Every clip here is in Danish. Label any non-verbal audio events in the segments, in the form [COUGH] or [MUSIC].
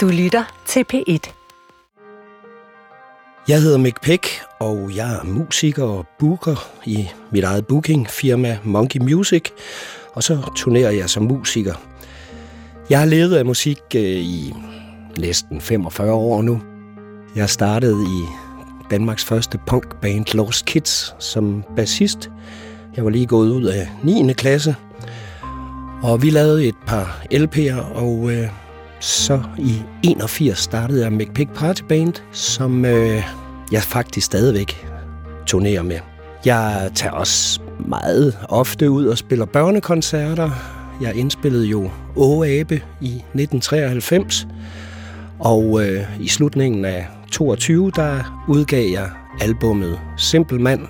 Du lytter til P1. Jeg hedder Mick Peck, og jeg er musiker og booker i mit eget bookingfirma Monkey Music, og så turnerer jeg som musiker. Jeg har levet af musik øh, i næsten 45 år nu. Jeg startede i Danmarks første punkband Lost Kids som bassist. Jeg var lige gået ud af 9. klasse, og vi lavede et par LP'er, og øh, så i 81 startede jeg McPick Pick Party Band, som øh, jeg faktisk stadigvæk turnerer med. Jeg tager også meget ofte ud og spiller børnekoncerter. Jeg indspillede jo Åabe i 1993, og øh, i slutningen af 22, der udgav jeg albummet Simpel Mand,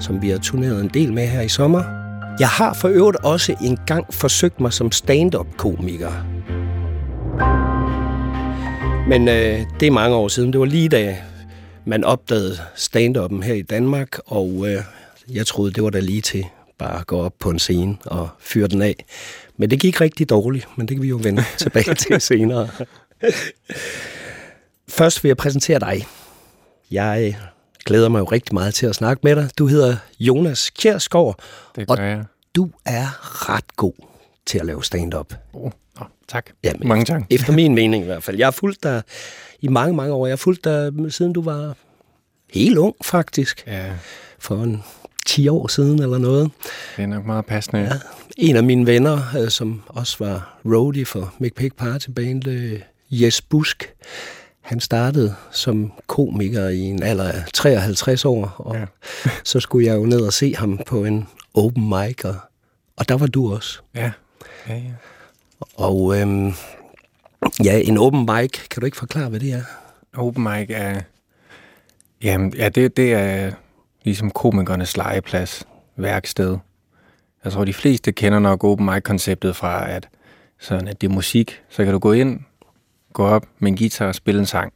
som vi har turneret en del med her i sommer. Jeg har for øvrigt også engang forsøgt mig som stand-up-komiker. Men øh, det er mange år siden. Det var lige da man opdagede stand-up'en her i Danmark, og øh, jeg troede, det var da lige til bare at gå op på en scene og fyre den af. Men det gik rigtig dårligt, men det kan vi jo vende [LAUGHS] tilbage til senere. Først vil jeg præsentere dig. Jeg glæder mig jo rigtig meget til at snakke med dig. Du hedder Jonas Kjærsgaard, Det og jeg. du er ret god til at lave stand-up. Oh, oh, tak. Jamen, Mange tak. Efter min mening i hvert fald. Jeg har fulgt dig i mange, mange år. Jeg har fulgt dig, siden du var helt ung, faktisk. Ja, For en 10 år siden eller noget. det er nok meget passende. Ja. En af mine venner, øh, som også var roadie for Mick Pick Party Band, øh, Jes Busk, han startede som komiker i en alder af 53 år, og Ja. [LAUGHS] så skulle jeg jo ned og se ham på en open mic, og, og der var du også. Ja. ja, ja. Og øhm, ja, en open mic, kan du ikke forklare, hvad det er? Open mic er... Jamen, ja, det, det er ligesom komikernes legeplads, værksted. Jeg tror, de fleste kender nok open mic-konceptet fra, at, sådan, at det er musik. Så kan du gå ind, gå op med en guitar og spille en sang.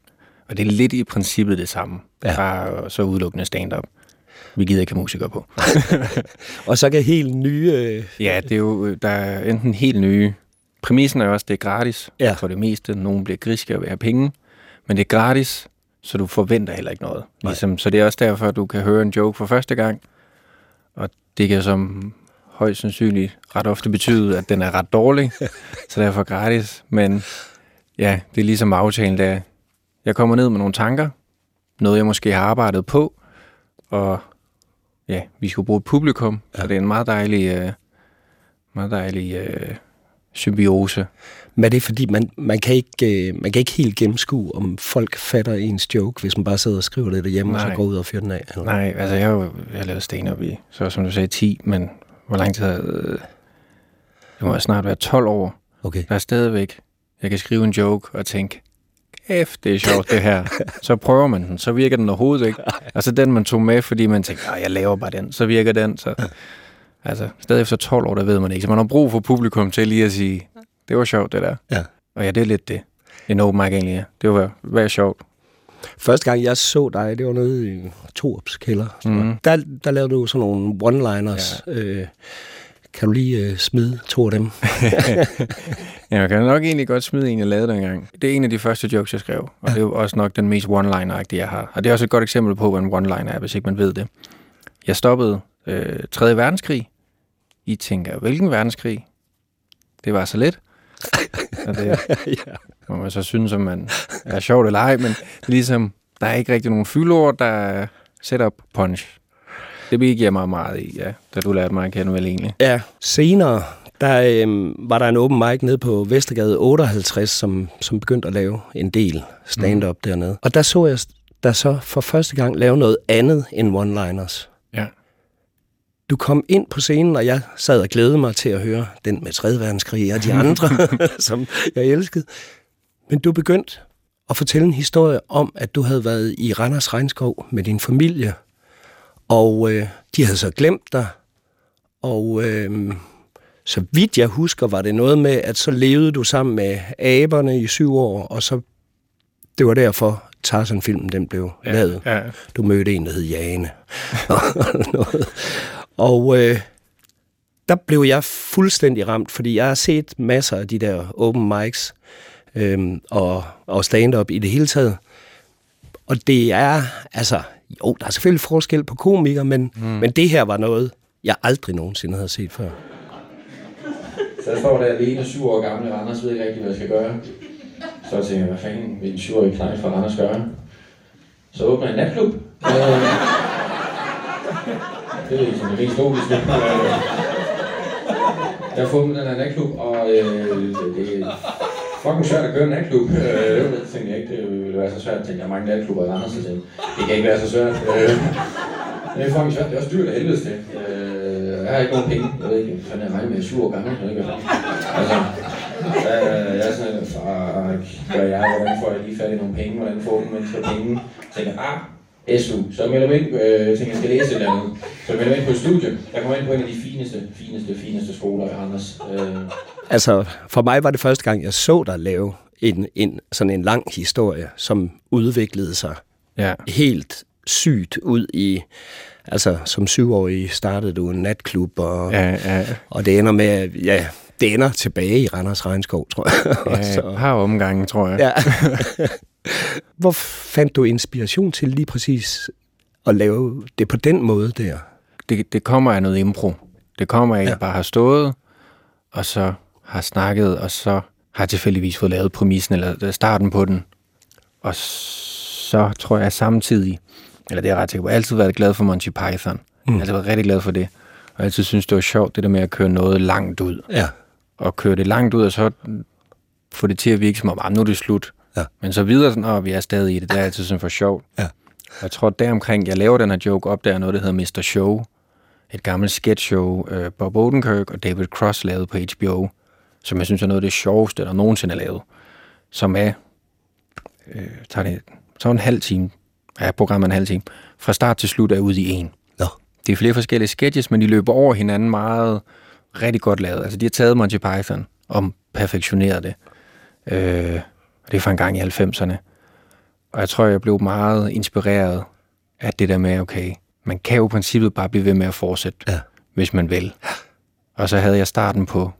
Og det er lidt i princippet det samme. Ja. Bare så udelukkende stand-up. Vi gider ikke have musikere på. [LAUGHS] Og så kan helt nye... Øh, Ja, det er jo, der er enten helt nye. Præmissen er også, at det er gratis Ja. for det meste. Nogen bliver griske og vil have penge. Men det er gratis, så du forventer heller ikke noget. Ligesom, så det er også derfor, at du kan høre en joke for første gang. Og det kan som højst sandsynligt ret ofte betyde, at den er ret dårlig. [LAUGHS] så derfor gratis. Men ja, det er ligesom aftalen, der jeg kommer ned med nogle tanker. Noget, jeg måske har arbejdet på. Og ja, vi skulle bruge et publikum. Ja. Så det er en meget dejlig, øh, meget dejlig øh, symbiose. men det er fordi, man, man, kan ikke, øh, man kan ikke helt gennemskue, om folk fatter ens joke, hvis man bare sidder og skriver det derhjemme, og så Nej. går ud og fyrer den af. Eller? Nej, altså jeg har jo jeg har lavet stand-up i, så som du sagde, 10, men hvor lang tid har øh, det må snart være 12 år. Okay. Der er stadigvæk, jeg kan skrive en joke og tænke, kæft, det er sjovt det her. Så prøver man den, så virker den overhovedet ikke. Altså den, man tog med, fordi man tænkte, nej, jeg laver bare den, så virker den. Så, altså, stadig efter 12 år, der ved man ikke. Så man har brug for publikum til lige at sige, det var sjovt det der. Ja. Og ja, det er lidt det. En open mic egentlig, ja. Det var, hvad er sjovt? Første gang, jeg så dig, det var nede i Torps kælder. Mhm. Der, der lavede du sådan nogle one-liners. Ja. Øh, kan du lige øh, smide to af dem? [LAUGHS] Ja, jeg kan nok egentlig godt smide en, jeg lavede dengang. Det er en af de første jokes, jeg skrev, og det er jo også nok den mest one-liner-agtige, jeg har. Og det er også et godt eksempel på, hvad en one-liner er, hvis ikke man ved det. Jeg stoppede øh, 3. verdenskrig. I tænker, hvilken verdenskrig? Det var så lidt. Og det [LAUGHS] ja. må man så synes, om man er sjovt eller ej, men ligesom, der er ikke rigtig nogen fyldord, der er setup punch. Det begik jeg mig meget i, ja, da du lærte mig at kende vel egentlig. Ja, senere, der øh, var der en open mic nede på Vestergade 58, som, som begyndte at lave en del stand-up mm. dernede. Og der så jeg der så for første gang lave noget andet end one-liners. Du kom ind på scenen, og jeg sad og glædede mig til at høre den med 3. verdenskrig og de andre, [LAUGHS] som jeg elskede. Men du begyndte at fortælle en historie om, at du havde været i Randers Regnskov med din familie, og øh, de havde så glemt dig, og øh, så vidt jeg husker, var det noget med, at så levede du sammen med aberne i syv år, og så det var derfor Tarzan-filmen den blev ja, lavet. Ja. Du mødte en, der hed Jane. og, [LAUGHS] noget. Og øh, der blev jeg fuldstændig ramt, fordi jeg har set masser af de der open mics, øhm, og, og stand-up i det hele taget. Og det er, altså, jo, der er selvfølgelig forskel på komikere, men, mm. men det her var noget, jeg aldrig nogensinde havde set før. Så jeg står der alene, syv år gammel, og Randers ved ikke rigtig, hvad jeg skal gøre. Så jeg tænker hvad fanden vil en syvårig knægt fra Randers gøre? Så åbner jeg en natklub. [LAUGHS] Øh, det er det mest logiske. [LAUGHS] Jeg har fundet den her natklub, og øh, det er fucking svært at køre en natklub. Øh, det tænkte jeg ikke, det ville være så svært. Jeg tænkte, jeg har mange natklubber i Randers, så tænkte, det kan ikke være så svært. Øh, det er fucking svært, det er også dyrt af helvedes til. Øh, jeg har ikke nogen penge. Jeg ved ikke, fanden jeg regner med, 7 år gammel. Jeg ved ikke, Altså, øh, jeg er sådan fuck, gør jeg, hvordan får jeg lige fat i nogle penge, hvordan får unge mennesker penge? Jeg tænker, ah, SU. Så melder mig ind, øh, jeg tænker, jeg skal læse et eller andet. Så jeg melder mig ind på et studie. Jeg kommer ind på en af de fineste, fineste, fineste skoler i Randers. Øh, Altså, for mig var det første gang, jeg så dig lave en, en, sådan en lang historie, som udviklede sig Ja. helt sygt ud i... Altså, som syvårig startede du en natklub, og, Ja, ja, og det ender med, ja, det ender tilbage i Randers Regnskov, tror jeg. Ja, [LAUGHS] så- et par omgange, tror jeg. Ja. [LAUGHS] Hvor fandt du inspiration til lige præcis at lave det på den måde der? Det, det kommer af noget impro. Det kommer af, at Ja. jeg bare har stået, og så har snakket, og så har jeg tilfældigvis fået lavet præmissen, eller starten på den. Og så tror jeg samtidig, eller det er jeg ret sikker på, jeg har altid været glad for Monty Python. Mm. Jeg har altid været rigtig glad for det. Og jeg altid synes, det var sjovt, det der med at køre noget langt ud. Ja. Og køre det langt ud, og så få det til at virke som om, "Ah, nu er det slut. Ja. Men så videre, sådan, og vi er stadig i det, det er altid sådan for sjovt. Ja. Jeg tror deromkring, jeg laver den her joke op, der er noget, der hedder Mr. Show. Et gammelt sketchshow, øh, Bob Odenkirk og David Cross lavede på HBO, som jeg synes er noget af det sjoveste, der nogensinde er lavet. Som er, øh, tager det, så en halv time, ja, programmet er en halv time. Fra start til slut er ude i en. Nå. Det er flere forskellige sketches, men de løber over hinanden meget rigtig godt lavet. Altså, de har taget Monty Python og perfektioneret det. Øh, og det er fra en gang i 90'erne. Og jeg tror, jeg blev meget inspireret af det der med, okay, man kan jo i princippet bare blive ved med at fortsætte, Ja. hvis man vil. Og så havde jeg starten på,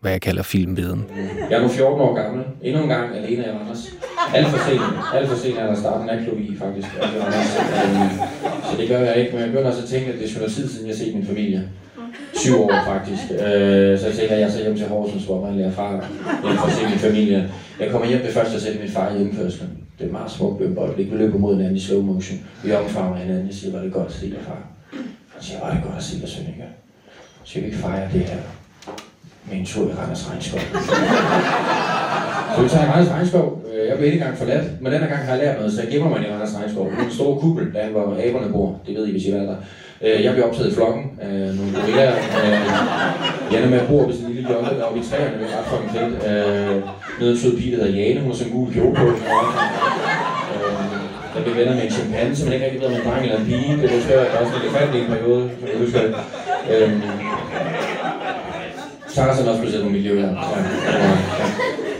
hvad jeg kalder filmviden. Jeg er nu 14 år gammel. Endnu en gang alene i Randers. Alt for sent. Alt for sent er der startet en natklub i, faktisk. Altså, i Randers. Øhm, Så det gør jeg ikke, men jeg begynder også at tænke, at det er tid siden, jeg har set min familie. Syv år faktisk. Øh, Så jeg tænker, at jeg så hjem til Horsens, hvor man lærer far hjem for at se min familie. Jeg kommer hjem det første jeg sætter min far i indkørslen. Det er meget smukt øjeblik. Vi løber mod hinanden i slow motion. Vi omfavner hinanden. Jeg siger, var det godt at se dig, far. Han siger, var det godt at se dig, Sønneke. Skal vi ikke fejre det her med en tur i Randers Regnskov? Så vi tager i Randers Regnskov. Øh, jeg blev ikke engang forladt, men denne gang har jeg lært noget, så jeg gemmer mig i Randers Regnskov. Det er en stor kuppel, der hvor aberne bor. Det ved I, hvis I er der. Øh, Jeg bliver optaget i flokken af nogle gorillaer. Øh, Janne med bor ved sin lille jolle deroppe i træerne. Det er ret fucking fedt. Øh, Nede en sød pige, der hedder Jane. Hun har sådan en gul kjole på. Øh, der blev venner med en chimpanse, men ikke rigtig ved, om en dreng eller en pige. Det var svært. Der var sådan en elefant i en periode, som jeg husker det. Øhm, Tarzan er også blevet sat på miljø her. Ja, ja.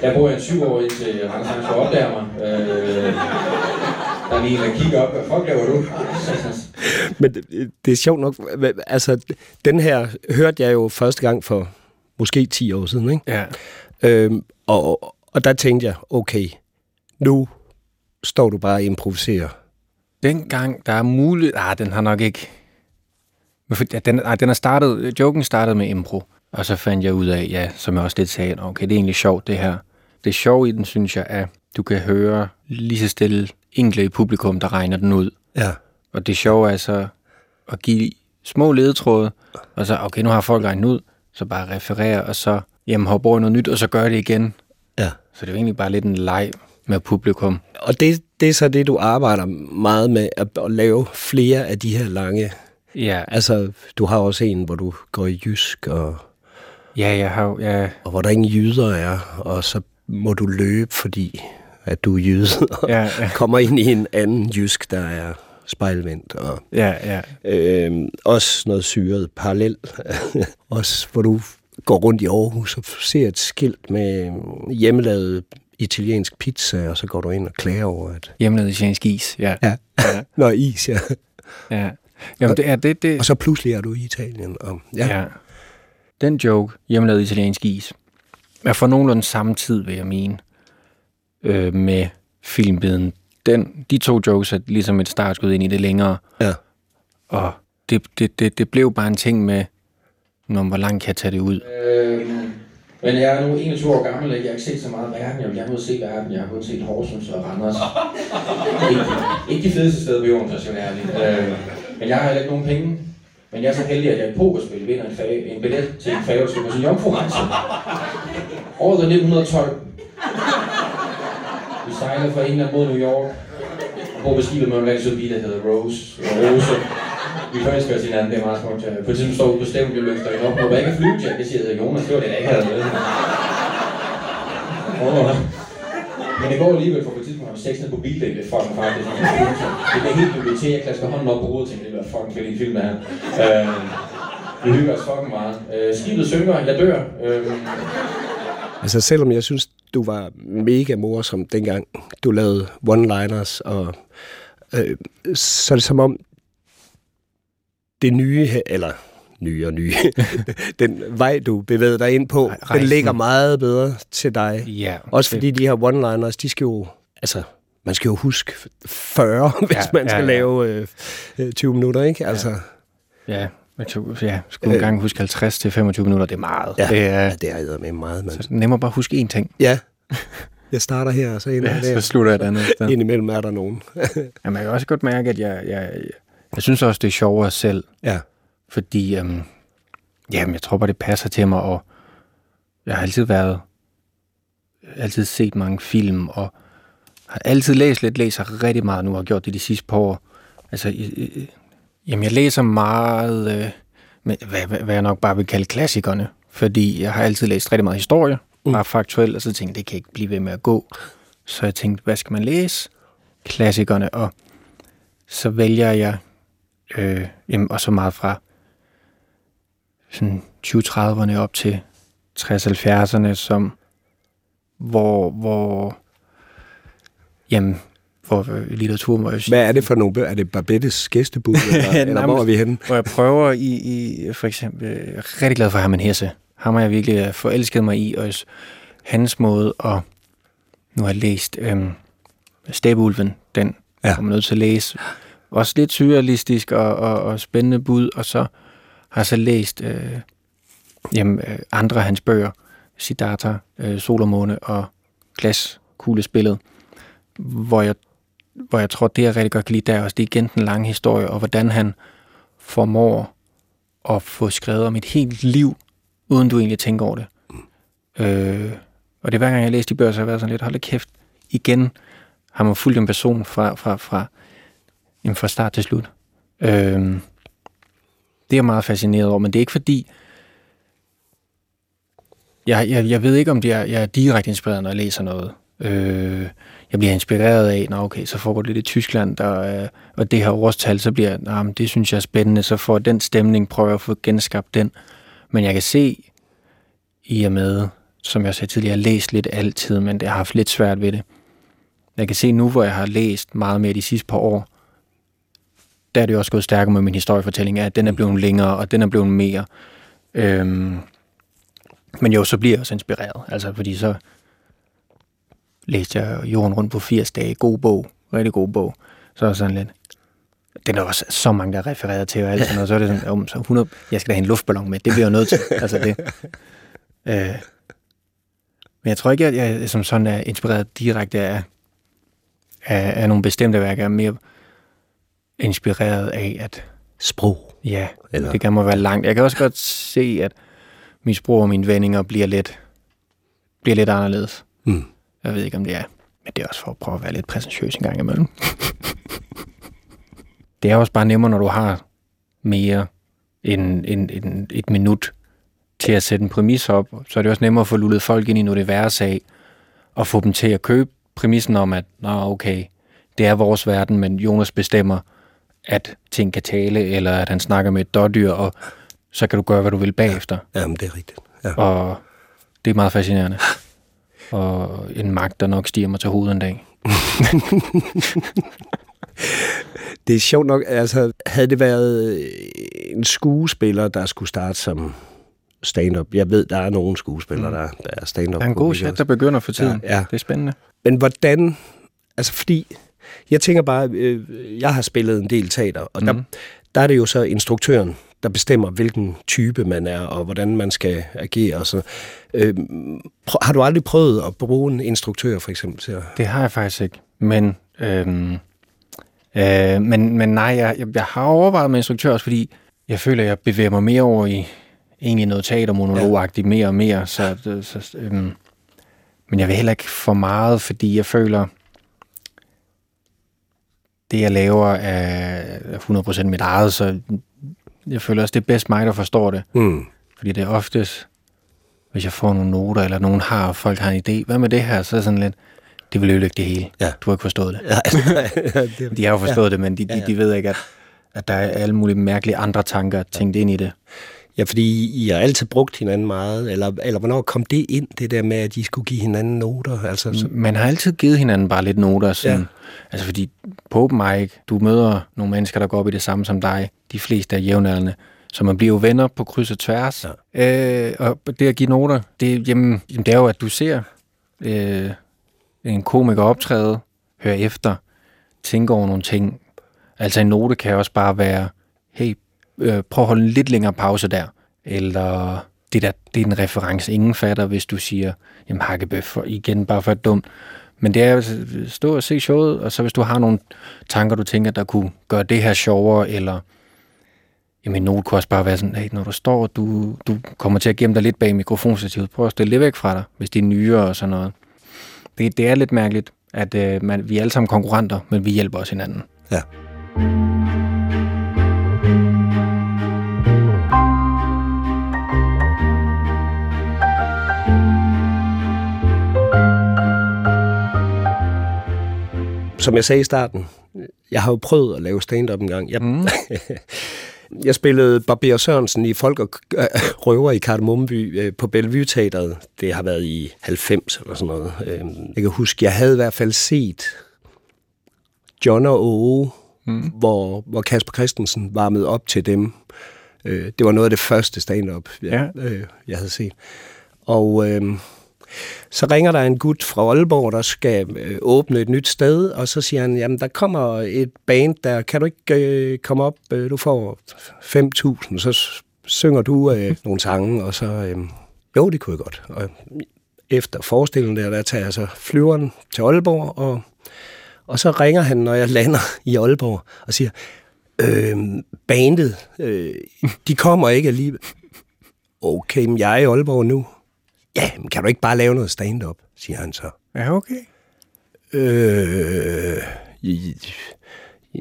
Jeg bor i en syv år indtil Randers Hans skal opdage mig. Øh, der er lige en, der kigger op. Hvad fuck laver du? Men det, det er sjovt nok, altså, den her hørte jeg jo første gang for måske 10 år siden, ikke? Ja. Øhm, og, og der tænkte jeg, okay, nu står du bare og improviserer. Dengang, der er muligt... Ah, den har nok ikke... Ja, den, nej, den er startet... Joken startede med impro. Og så fandt jeg ud af, ja, som jeg også lidt sagde, okay, det er egentlig sjovt, det her. Det sjove i den, synes jeg, er, du kan høre lige så stille enkelte i publikum, der regner den ud. Ja. Og det sjove er så at give små ledetråde, og så, okay, nu har folk regnet ud, så bare referere, og så jamen, hoppe over noget nyt, og så gør det igen. Ja. Så det er jo egentlig bare lidt en leg med publikum. Og det, det er så det, du arbejder meget med, at, at lave flere af de her lange... Ja, Altså, du har også en, hvor du går i jysk, og, ja jeg har ja, og hvor der ingen jyder er, og så må du løbe, fordi at du er jyde, og ja, ja, [LAUGHS] kommer ind i en anden jysk, der er spejlvendt, og ja, ja. øh, også noget syret parallel. [LAUGHS] også hvor du går rundt i Aarhus og ser et skilt med hjemmelavet italiensk pizza, og så går du ind og klager over, at... Hjemlavet italiensk is, ja. Ja, Ja. [LAUGHS] Nå, is, ja. ja. Jamen, det er det, det. Og så pludselig er du i Italien. Og, ja. Ja. Den joke, hjemmelavet italiensk is, er fra nogenlunde samme tid, vil jeg mene. øh, med filmbiden. Den, de to jokes er ligesom et startskud ind i det længere. Ja. Og det, det, det, det blev bare en ting med, når hvor langt kan jeg tage det ud. Øhm, men jeg er nu 21 år gammel, og jeg har ikke set så meget verden. Jeg vil gerne ud og se verden. Jeg har kun set Horsens og Randers. [LAUGHS] ikke, ikke de fedeste steder på jorden, for at være ærlig. Øh, men jeg har heller ikke nogen penge. Men jeg er så heldig, at jeg i pokerspil vinder en, fag, en billet til en færgetur på sin jomfru-rejse. Året er 1912. Vi sejler fra England mod New York. Og på på skibet med en rigtig sød bil, der hedder Rose. Rose. Vi forelsker os hinanden, det er meget smukt. På et tidspunkt står ude på stemmen, vi løfter hende op. Må jeg ikke flyve, Jack? Jeg siger jeg, Jonas, det var det, jeg ikke havde med. Oh. Men det går alligevel, for på et tidspunkt har vi sexet på bildæk, det er fucking faktisk. Det er helt bibliotek, jeg klasker hånden op på hovedet, tænkte, det er fucking fedt i en film, det her. Øh, vi hygger os fucking meget. Øh, skibet synker, jeg dør. Øh, Altså selvom jeg synes, du var mega morsom dengang, du lavede one-liners, og øh, så er det som om, det nye, eller nye og nye, [LAUGHS] den vej, du bevægede dig ind på, den Rejsen. ligger meget bedre til dig. Ja, Også fordi de her one-liners, de skal jo, altså, man skal jo huske 40, [LAUGHS] hvis Ja, man skal ja, ja. lave øh, øh, 20 minutter, ikke? Altså, Ja, jeg tog, ja, skulle en gang huske 50 til 25 minutter, det er meget. ja, Det er ja, det er med meget, man. så er nemmere bare at huske én ting. Ja, [LAUGHS] jeg starter her, og så ender Ja, jeg så der. slutter jeg et andet sted. Indimellem er der nogen. [LAUGHS] Ja, man kan også godt mærke, at jeg, jeg, jeg synes også, det er sjovere selv, ja. fordi øhm, jamen, jeg tror bare, det passer til mig, og jeg har altid været, altid set mange film, og har altid læst lidt, læser rigtig meget nu, og har gjort det de sidste par år. Altså, i- jamen, jeg læser meget, øh, men hvad, hvad, jeg nok bare vil kalde klassikerne, fordi jeg har altid læst rigtig meget historie, bare faktuelt, og så tænkte jeg, det kan ikke blive ved med at gå. Så jeg tænkte, hvad skal man læse? Klassikerne, og så vælger jeg øh, jamen, og så meget fra sådan 20-30'erne op til 60-70'erne, som hvor, hvor jamen, hvor øh, litteraturen var jo Hvad er det for nogle bøger? Er det Barbettes gæstebud, [LAUGHS] eller, eller hvor er vi henne? hvor jeg prøver i, i for eksempel, jeg er rigtig glad for Herman Hesse. Ham har jeg virkelig øh, forelsket mig i, og hans måde, og nu har jeg læst øhm, Stabulven, den Ja. kommer nødt til at læse. Også lidt surrealistisk og, og, og spændende bud, og så har jeg så læst øh, jamen, øh, andre af hans bøger, Siddhartha, øh, Sol og Måne og Glaskuglespillet, hvor jeg, hvor jeg tror, det jeg rigtig godt kan lide, der er også det er igen den lange historie, og hvordan han formår at få skrevet om et helt liv, uden du egentlig tænker over det. Øh, og det er hver gang, jeg læser de bøger, så har jeg været sådan lidt, hold da kæft, igen har man fulgt en person fra, fra, fra, jamen fra start til slut. Øh, det er jeg meget fascineret over, men det er ikke fordi, jeg, jeg, jeg ved ikke, om det er, jeg er direkte inspireret, når jeg læser noget. Øh, jeg bliver inspireret af, når okay, så foregår det lidt i Tyskland, der, øh, og det her årstal, så bliver nah, men det synes jeg er spændende, så får den stemning, prøver jeg at få genskabt den. Men jeg kan se, i og med, som jeg sagde tidligere, jeg har læst lidt altid, men jeg har haft lidt svært ved det. Jeg kan se nu, hvor jeg har læst meget mere de sidste par år, der er det jo også gået stærkere med min historiefortælling, at den er blevet længere, og den er blevet mere. Øhm, men jo, så bliver jeg også inspireret, altså fordi så læste jeg Jorden rundt på 80 dage, god bog, rigtig god bog, så er sådan lidt, den er også så mange, der er refereret til, og alt sådan noget, så er det sådan, om, så 100, jeg skal da have en luftballon med, det bliver jeg nødt til, [LAUGHS] altså det. Øh, men jeg tror ikke, at jeg som sådan er inspireret direkte af, af, af nogle bestemte værker, jeg er mere inspireret af, at Sprog. Ja, Eller... det kan må være langt. Jeg kan også godt se, at min sprog og mine vendinger bliver lidt, bliver lidt anderledes. Mm. Jeg ved ikke, om det er. Men det er også for at prøve at være lidt præsentøs en gang imellem. [LAUGHS] det er også bare nemmere, når du har mere end, end, end et minut til at sætte en præmis op. Så er det også nemmere at få lullet folk ind i noget univers af, og få dem til at købe præmissen om, at Nå, okay, det er vores verden, men Jonas bestemmer, at ting kan tale, eller at han snakker med et dårdyr, og så kan du gøre, hvad du vil bagefter. Jamen, det er rigtigt. Ja. Og det er meget fascinerende. Og en magt, der nok stiger mig til hovedet en dag. [LAUGHS] Det er sjovt nok, altså havde det været øh, en skuespiller, der skulle starte som stand-up. Jeg ved, der er nogle skuespillere, der, der er stand-up. Der er en god chat, der begynder for tiden. Ja, ja. Det er spændende. Men hvordan, altså fordi, jeg tænker bare, øh, jeg har spillet en del teater, og mm. der, der er det jo så instruktøren, der bestemmer, hvilken type man er, og hvordan man skal agere. Så. Øh, prøv, har du aldrig prøvet at bruge en instruktør, for eksempel? Til at... Det har jeg faktisk ikke. Men, øhm, øh, men, men nej, jeg, jeg, jeg har overvejet med instruktør også, fordi jeg føler, at jeg bevæger mig mere over i egentlig noget teatermonologagtigt ja. mere og mere. Så, så, øhm, men jeg vil heller ikke for meget, fordi jeg føler, det jeg laver er 100% mit eget, så jeg føler også, det er bedst mig, der forstår det. Mm. Fordi det er oftest, hvis jeg får nogle noter, eller nogen har, og folk har en idé, hvad med det her, så er sådan lidt, det vil ødelægge det hele. Ja. Du har ikke forstået det. Ja, [LAUGHS] det [LAUGHS] de har jo forstået ja. det, men de, de, de ved ikke, at, at der er alle mulige mærkelige andre tanker tænkt ind i det. Ja, fordi I har altid brugt hinanden meget, eller, eller hvornår kom det ind, det der med, at I skulle give hinanden noter? Altså, så... Man har altid givet hinanden bare lidt noter, sådan, ja. altså fordi på open mic, du møder nogle mennesker, der går op i det samme som dig, de fleste er jævnaldrende, så man bliver jo venner på kryds og tværs. Ja. Øh, og det at give noter, det, jamen, jamen, det er jo, at du ser øh, en komiker optræde, hører efter, tænker over nogle ting. Altså en note kan også bare være, hey, øh, prøv at holde en lidt længere pause der. Eller det, der, det er en reference, ingen fatter, hvis du siger, jamen hakkebøf, igen bare for dumt. Men det er at øh, stå og se showet, og så hvis du har nogle tanker, du tænker, der kunne gøre det her sjovere, eller jamen noget kunne også bare være sådan, hey, når du står, du, du kommer til at gemme dig lidt bag mikrofonstativet, prøv at stille lidt væk fra dig, hvis det er nyere og sådan noget. Det, det er lidt mærkeligt, at øh, man, vi er alle sammen konkurrenter, men vi hjælper os hinanden. Ja. Som jeg sagde i starten, jeg har jo prøvet at lave stand-up en gang. Jeg, mm. [LAUGHS] jeg spillede Barber Sørensen i Folk og øh, Røver i Kardemommeby øh, på Bellevue Teateret. Det har været i 90 eller sådan noget. Øh, jeg kan huske, jeg havde i hvert fald set John og Åge, mm. hvor, hvor Kasper Christensen varmede op til dem. Øh, det var noget af det første stand-up, jeg, ja. øh, jeg havde set. Og... Øh, så ringer der en gut fra Aalborg, der skal øh, åbne et nyt sted, og så siger han, jamen der kommer et band der, kan du ikke øh, komme op, øh, du får 5.000, så synger du øh, [LAUGHS] nogle sange, og så, øh, jo, det kunne jeg godt. Og efter forestillingen der, der tager jeg så flyveren til Aalborg, og, og så ringer han, når jeg lander i Aalborg, og siger, øh, bandet, øh, de kommer ikke alligevel. Okay, men jeg er i Aalborg nu. Ja, men kan du ikke bare lave noget stand-up, siger han så. Ja, okay. Øh,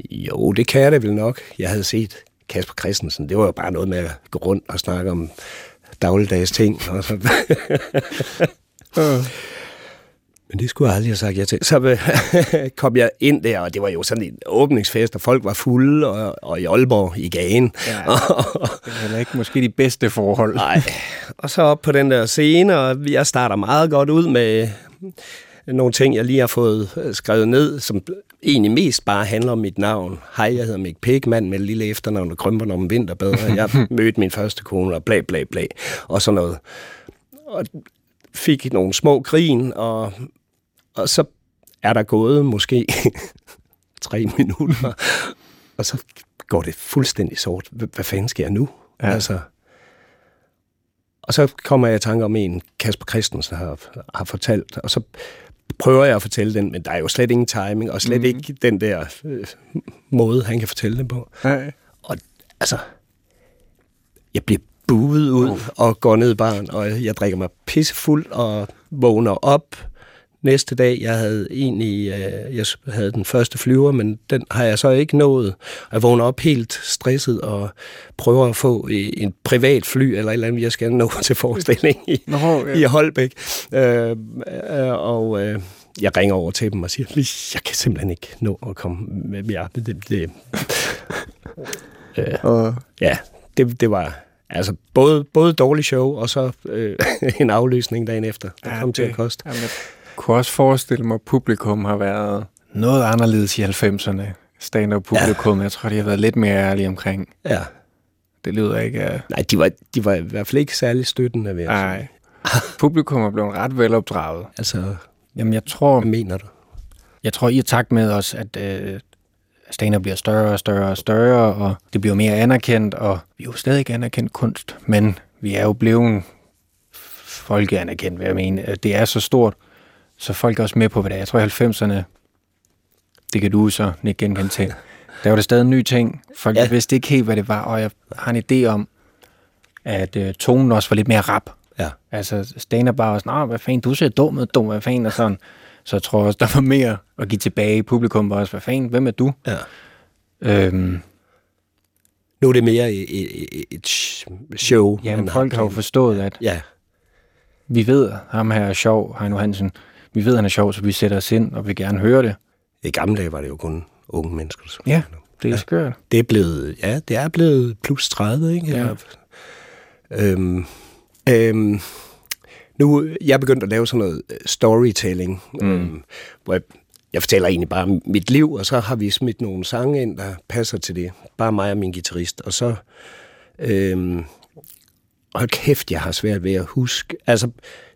jo, det kan jeg da vel nok. Jeg havde set Kasper Christensen. Det var jo bare noget med at gå rundt og snakke om dagligdags ting. Og så. [LAUGHS] Men det skulle jeg aldrig have sagt ja til. Så øh, [LAUGHS] kom jeg ind der, og det var jo sådan en åbningsfest, og folk var fulde, og, og i Aalborg i gagen. Ja, [LAUGHS] det heller ikke måske de bedste forhold. Nej. Og så op på den der scene, og jeg starter meget godt ud med nogle ting, jeg lige har fået øh, skrevet ned, som egentlig mest bare handler om mit navn. Hej, jeg hedder Mick Pigman med lille efternavn og krymper om vinterbadder. [LAUGHS] Jeg mødte min første kone og bla bla bla, og sådan noget. Og fik nogle små grin, og og så er der gået måske [LAUGHS] tre minutter, og så går det fuldstændig sort. Hvad fanden sker nu? Ja. Altså, og så kommer jeg i tanke om en, Kasper Christensen har, har fortalt, og så prøver jeg at fortælle den, men der er jo slet ingen timing, og slet mm. ikke den der øh, måde, han kan fortælle det på. Nej. Og altså, jeg bliver buet ud oh. og går ned i baren, og jeg drikker mig pissefuld og vågner op næste dag. Jeg havde egentlig øh, jeg havde den første flyver, men den har jeg så ikke nået. Jeg vågner op helt stresset og prøver at få en privat fly eller et eller andet, jeg skal nå [LAUGHS] til forestilling i, Nå, ja. i Holbæk. Øh, øh, og øh, jeg ringer over til dem og siger, jeg kan simpelthen ikke nå at komme med jer. Det, det, det, øh. Ja, det, det var Altså både, både dårlig show og så øh, [LAUGHS] en aflysning dagen efter. Det ja, kom det, til at koste. Jamen, kunne også forestille mig, at publikum har været noget anderledes i 90'erne. Stand-up publikum. Ja. Jeg tror, de har været lidt mere ærlige omkring. Ja. det lyder ikke af... Nej, de var, de var i hvert fald ikke særlig støttende, ved Nej. [LAUGHS] Publikum er blevet ret velopdraget. Altså, Jamen, jeg tror, hvad mener du? jeg tror i takt med os, at øh, stand bliver større og større og større, og det bliver mere anerkendt, og vi er jo stadig ikke anerkendt kunst, men vi er jo blevet folkeanerkendt, vil jeg mene. Det er så stort, så folk er også med på, hvad det er. Jeg tror, i 90'erne, det kan du så ikke genkende til, [LAUGHS] der var det stadig en ny ting. Folk Ja. vidste ikke helt, hvad det var, og jeg har en idé om, at øh, tonen også var lidt mere rap. Ja. Altså, Stana bare var sådan, "Nå, hvad fanden, du ser dum ud, dum, hvad fanden, og sådan. Så jeg tror også, der var mere at give tilbage. Publikum var også, hvad fanden, hvem er du? Ja. Øhm, Nu er det mere et, et, et show. jamen, folk har jo forstået, at Ja, vi ved, ham her er sjov, Heino Hansen. Vi ved, han er sjov, så vi sætter os ind og vil gerne høre det. i gamle dage var det jo kun unge mennesker. som- Ja, det er ja. skørt. Det er blevet, ja, det er blevet plus 30, ikke? Ja. Øhm, øhm, nu, jeg er begyndt at lave sådan noget øh, storytelling, mm. øhm, hvor jeg, jeg fortæller egentlig bare om mit liv, og så har vi smidt nogle sange ind, der passer til det. Bare mig og min guitarist. Og så, øhm, hold kæft, jeg har svært ved at huske. Altså,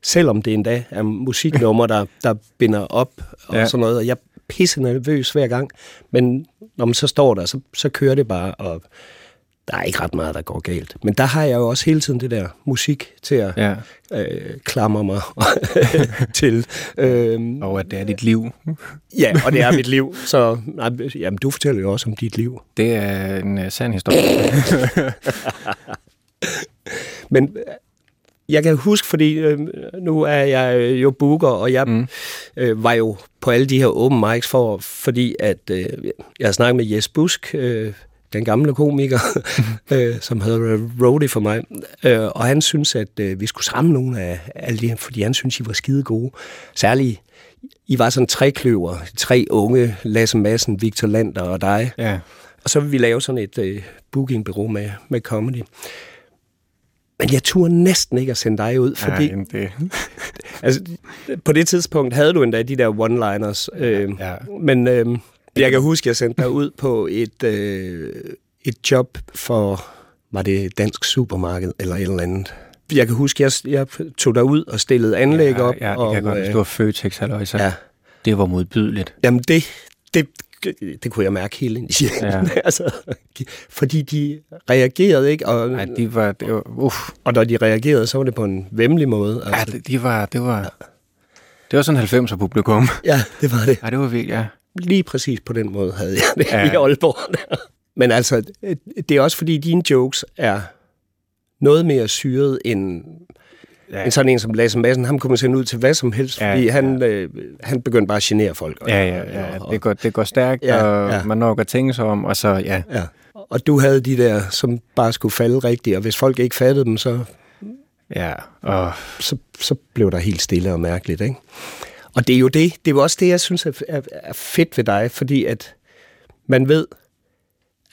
selvom det endda er musiknummer, der, der binder op og ja. Sådan noget, og jeg er pisse nervøs hver gang, men når man så står der, så, så kører det bare, og der er ikke ret meget, der går galt. Men der har jeg jo også hele tiden det der musik til at Ja, øh, klamre mig [LAUGHS] til. Øhm, og at det er dit liv. ja, og det er mit liv, så nej, jamen, du fortæller jo også om dit liv. Det er en uh, sand historie. [LAUGHS] Men jeg kan huske, fordi øh, nu er jeg jo booker, og jeg mm. øh, var jo på alle de her open mics, for, fordi at øh, jeg har snakket med Jes Busk, øh, den gamle komiker, [LAUGHS] øh, som havde roadie for mig, øh, og han synes, at øh, vi skulle samle nogle af alle de her, fordi han synes, I var skide gode. Særligt, I var sådan tre kløver, tre unge, Lasse Madsen, Victor Lander og dig. ja. Og så vil vi lave sådan et øh, bookingbureau med, med comedy. Men jeg turde næsten ikke at sende dig ud, fordi Ej, det, [LAUGHS] altså, på det tidspunkt havde du endda de der one-liners. Øh, ja. Men øh, jeg kan huske, at jeg sendte dig ud på et, øh, et job for, var det Dansk Supermarked eller et eller andet. Jeg kan huske, at jeg, jeg tog dig ud og stillede anlæg op. Ja, ja, det og, kan godt, øh, du var Føtex, halløj, så ja, det var modbydeligt. Jamen det, det, det kunne jeg mærke hele i. Ja. [LAUGHS] altså, de, fordi de reagerede ikke, og, Nej, de var, det var, uff, og når de reagerede, så var det på en vemmelig måde. ja, Altså, de- de var, det var, det var sådan 90'er publikum. [LAUGHS] ja, det var det. Ja, det var virkelig, ja. Lige præcis på den måde havde jeg det ja. Ja. i Aalborg. Der. [LAUGHS] Men altså, det er også fordi, dine jokes er noget mere syret end, ja. Ja, end sådan en som Lasse Madsen. Ham kunne man sende ud til hvad som helst, Ja, fordi ja. han, øh, han begyndte bare at genere folk. Og- ja, ja, ja. og- Det, går, det går stærkt, Ja, og ja. man når at tænke sig om, og så, ja, Ja. Og du havde de der, som bare skulle falde rigtigt, og hvis folk ikke fattede dem, så, ja, og så, så blev der helt stille og mærkeligt. Ikke? Og det er jo det, det er jo også det, jeg synes er, er, er fedt ved dig, fordi at man ved,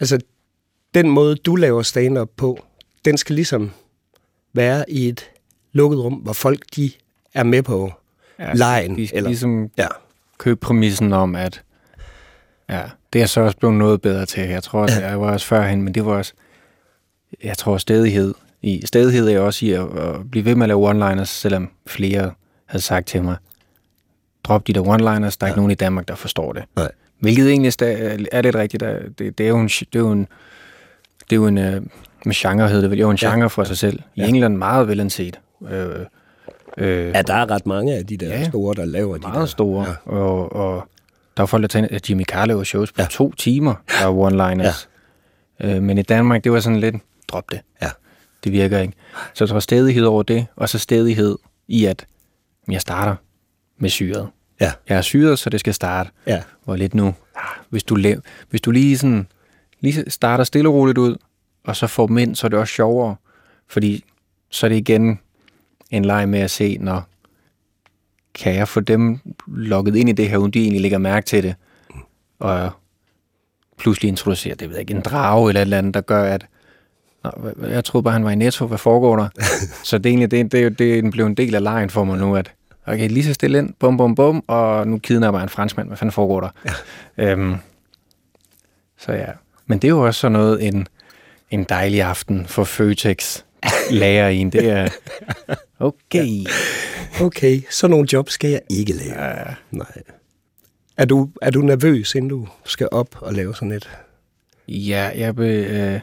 altså den måde, du laver stand-up på, den skal ligesom være i et lukket rum, hvor folk de er med på ja, lejen. de skal eller, ligesom ja, købe præmissen om, at ja, det er så også blevet noget bedre til. Jeg tror, at jeg var også førhen, men det var også, jeg tror, stedighed. I, stedighed er også i at, at blive ved med at lave one-liners, selvom flere havde sagt til mig, drop de der one-liners, der er ikke nogen i Danmark, der forstår det. Nej. Hvilket egentlig er lidt rigtigt. Det, det er jo en, det er jo en, det er jo en, øh, med genre hedder det vel, jo en genre for sig selv. I England meget velanset. Øh, øh, ja, der er ret mange af de der Ja. store, der laver de der. store. Ja. Og, og der er folk, der tænker, at Jimmy Carr laver shows på ja. to timer, der er one-liners. Ja. Øh, men i Danmark, det var sådan lidt, drop det. Ja. Det virker ikke. Så jeg tror stedighed over det, og så stedighed i, at jeg starter med syret. Ja, Jeg er syret, så det skal starte. ja, Hvor lidt nu, hvis du, lav, hvis du lige, sådan, lige starter stille og roligt ud, og så får dem ind, så er det også sjovere. Fordi så er det igen en leg med at se, når kan jeg få dem lukket ind i det her, uden de egentlig lægger mærke til det, og pludselig introducere, det ved jeg ikke, en drage eller et eller andet, der gør, at Nå, jeg troede bare, han var i Netto. Hvad foregår der? [LAUGHS] så det er egentlig, det, det, det blev en del af lejen for mig nu, at okay, lige så stille ind, bum, bum, bum, og nu kidnapper jeg en franskmand. Hvad fanden foregår der? Ja. Øhm, så ja. Men det er jo også sådan noget, en, en dejlig aften for Føtex lager en. Det er [LAUGHS] okay. Okay, så nogle jobs skal jeg ikke lave. Ja. Nej. Er du, er du nervøs, inden du skal op og lave sådan et? Ja, jeg, be, øh,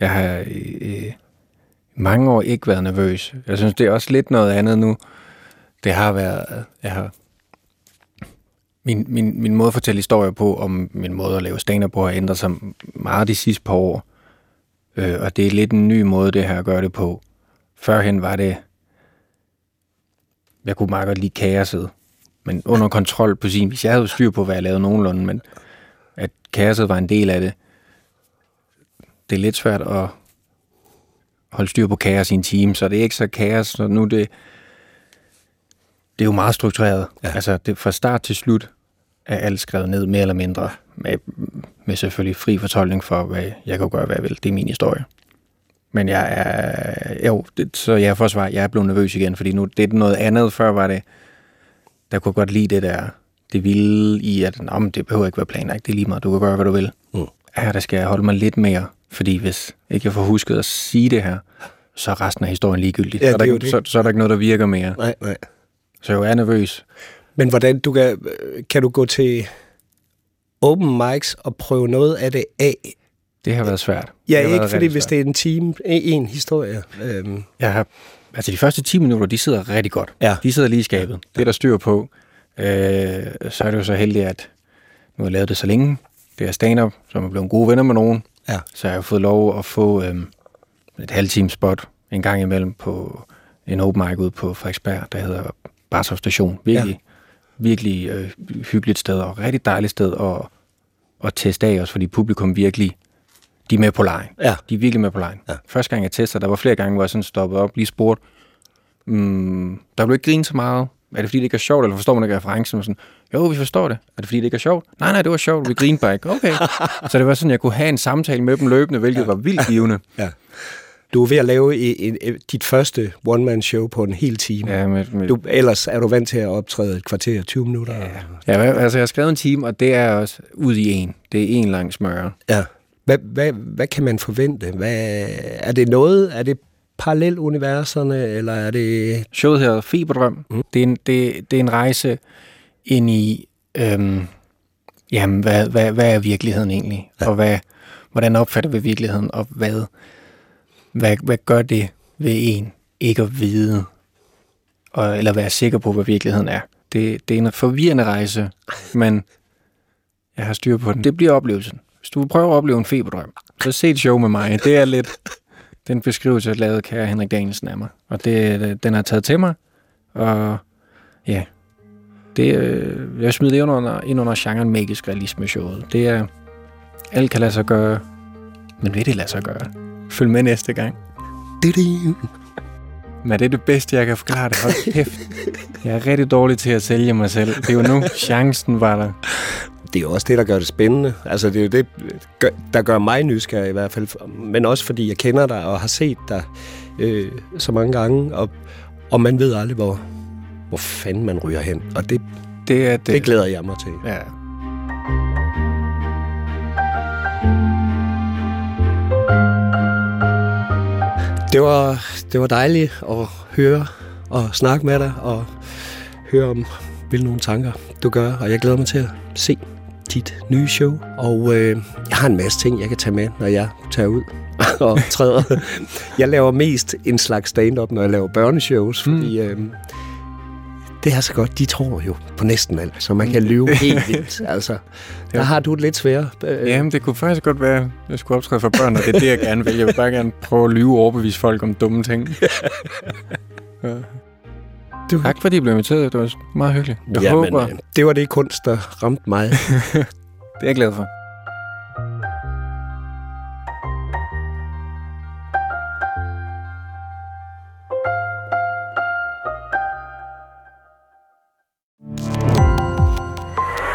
jeg har øh, mange år ikke været nervøs. Jeg synes, det er også lidt noget andet nu. Det har været... Jeg har, min, min, min måde at fortælle historier på, om min måde at lave stand på, har ændret sig meget de sidste par år. Øh, og det er lidt en ny måde, det her at gøre det på. Førhen var det... Jeg kunne meget godt lide kaoset, men under kontrol på sin vis. Jeg havde styr på, hvad jeg lavede nogenlunde, men at kaoset var en del af det. Det er lidt svært at holde styr på kaos i en team, så det er ikke så kaos, så nu det, det er jo meget struktureret. Ja. Altså det, fra start til slut er alt skrevet ned mere eller mindre, med, med selvfølgelig fri fortolkning for, hvad jeg kan gøre, hvad jeg vil. Det er min historie. Men jeg er, jo, det, så jeg får svar, jeg er blevet nervøs igen, fordi nu det er noget andet. Før var det, der kunne godt lide det der, det vilde i, at Nå, det behøver ikke være planlagt, det er lige meget, du kan gøre, hvad du vil. Mm. Ja, der skal jeg holde mig lidt mere, fordi hvis ikke jeg får husket at sige det her, så er resten af historien ligegyldigt. Ja, så, er der det er så, så er der ikke noget, der virker mere. Nej, nej. Så jeg er nervøs. Men hvordan du kan, kan du gå til open mics og prøve noget af det af? Det har været svært. Ja, ikke været fordi hvis svært. det er en time, en historie. Øhm, Jeg har, altså de første 10 minutter, de sidder rigtig godt. Ja. De sidder lige i skabet. Det er der styr på. Øh, så er det jo så heldigt, at nu har jeg lavet det så længe. Det er stand-up, så er blevet gode venner med nogen. Ja. Så jeg har fået lov at få øhm, et halvt time spot en gang imellem på en open mic ude på Frederiksberg, der hedder Barshof Station. Virkelig, ja. Virkelig øh, hyggeligt sted og rigtig dejligt sted at, at teste af også, fordi publikum virkelig, de er med på lejen. Ja. De er virkelig med på lejen. Ja. Første gang jeg tester, der var flere gange, hvor jeg sådan stoppede op, lige spurgte, mm, der blev ikke grinet så meget. Er det fordi, det ikke er sjovt, eller forstår man ikke referencen? Og Sådan, jo, vi forstår det. Er det fordi, det ikke er sjovt? Nej, nej, det var sjovt. Vi grinede bare ikke. Okay. [LAUGHS] så det var sådan, jeg kunne have en samtale med dem løbende, hvilket ja. var vildt givende. ja. Du er ved at lave en, en, dit første one-man-show på en hel time. Ja, med, med, Du, ellers er du vant til at optræde et kvarter, 20 minutter. Ja. ja, altså jeg har skrevet en time, og det er også ud i en. Det er en lang smøre. ja. Hvad, hvad, hvad kan man forvente? Hvad, er det noget? Er det paralleluniverserne, eller er det... Showet hedder Feberdrøm. Mm. Det, er en, det, det er en rejse ind i, øhm, jamen, hvad, hvad, hvad er virkeligheden egentlig? Ja. Og hvad, hvordan opfatter vi virkeligheden? Og hvad, hvad, hvad gør det ved en ikke at vide, og, eller være sikker på, hvad virkeligheden er? Det, det er en forvirrende rejse, [LAUGHS] men jeg har styr på den. Det bliver oplevelsen. Hvis du prøver at opleve en feberdrøm, så se et show med mig. Det er lidt [LAUGHS] den beskrivelse, jeg lavede kære Henrik Danielsen af mig. Og det, den har taget til mig, og ja, det, øh, jeg smider det ind under, ind under genren magisk realisme showet. Det er, alt kan lade sig gøre, men vil det lade sig gøre? Følg med næste gang. Men det er det bedste, jeg kan forklare det. Hold kæft. Jeg er rigtig dårlig til at sælge mig selv. Det er jo nu, chancen var der. Det er jo også det, der gør det spændende. Altså, det er jo det, der gør mig nysgerrig i hvert fald. Men også fordi jeg kender dig og har set dig øh, så mange gange. Og, og man ved aldrig, hvor, hvor fanden man ryger hen. Og det, Det er det. det glæder jeg mig til. Ja. Det var, det var dejligt at høre og snakke med dig og høre om, hvilke nogle tanker du gør. Og jeg glæder mig til at se dit nye show. Og øh, jeg har en masse ting, jeg kan tage med, når jeg tager ud [LAUGHS] og træder. Jeg laver mest en slags stand-up, når jeg laver børneshows, fordi øh, det er så godt. De tror jo på næsten alt, så man kan lyve [LAUGHS] helt vildt. Altså, der har du det lidt sværere. Øh, Jamen, det kunne faktisk godt være, at jeg skulle optræde for børn, og det er det, jeg gerne vil. Jeg vil bare gerne prøve at lyve og overbevise folk om dumme ting. [LAUGHS] ja. du, Tak fordi I blev inviteret. Det var meget hyggeligt. Jeg Jamen, håber, øh, det var det kunst, der ramte mig. [LAUGHS] det er jeg glad for.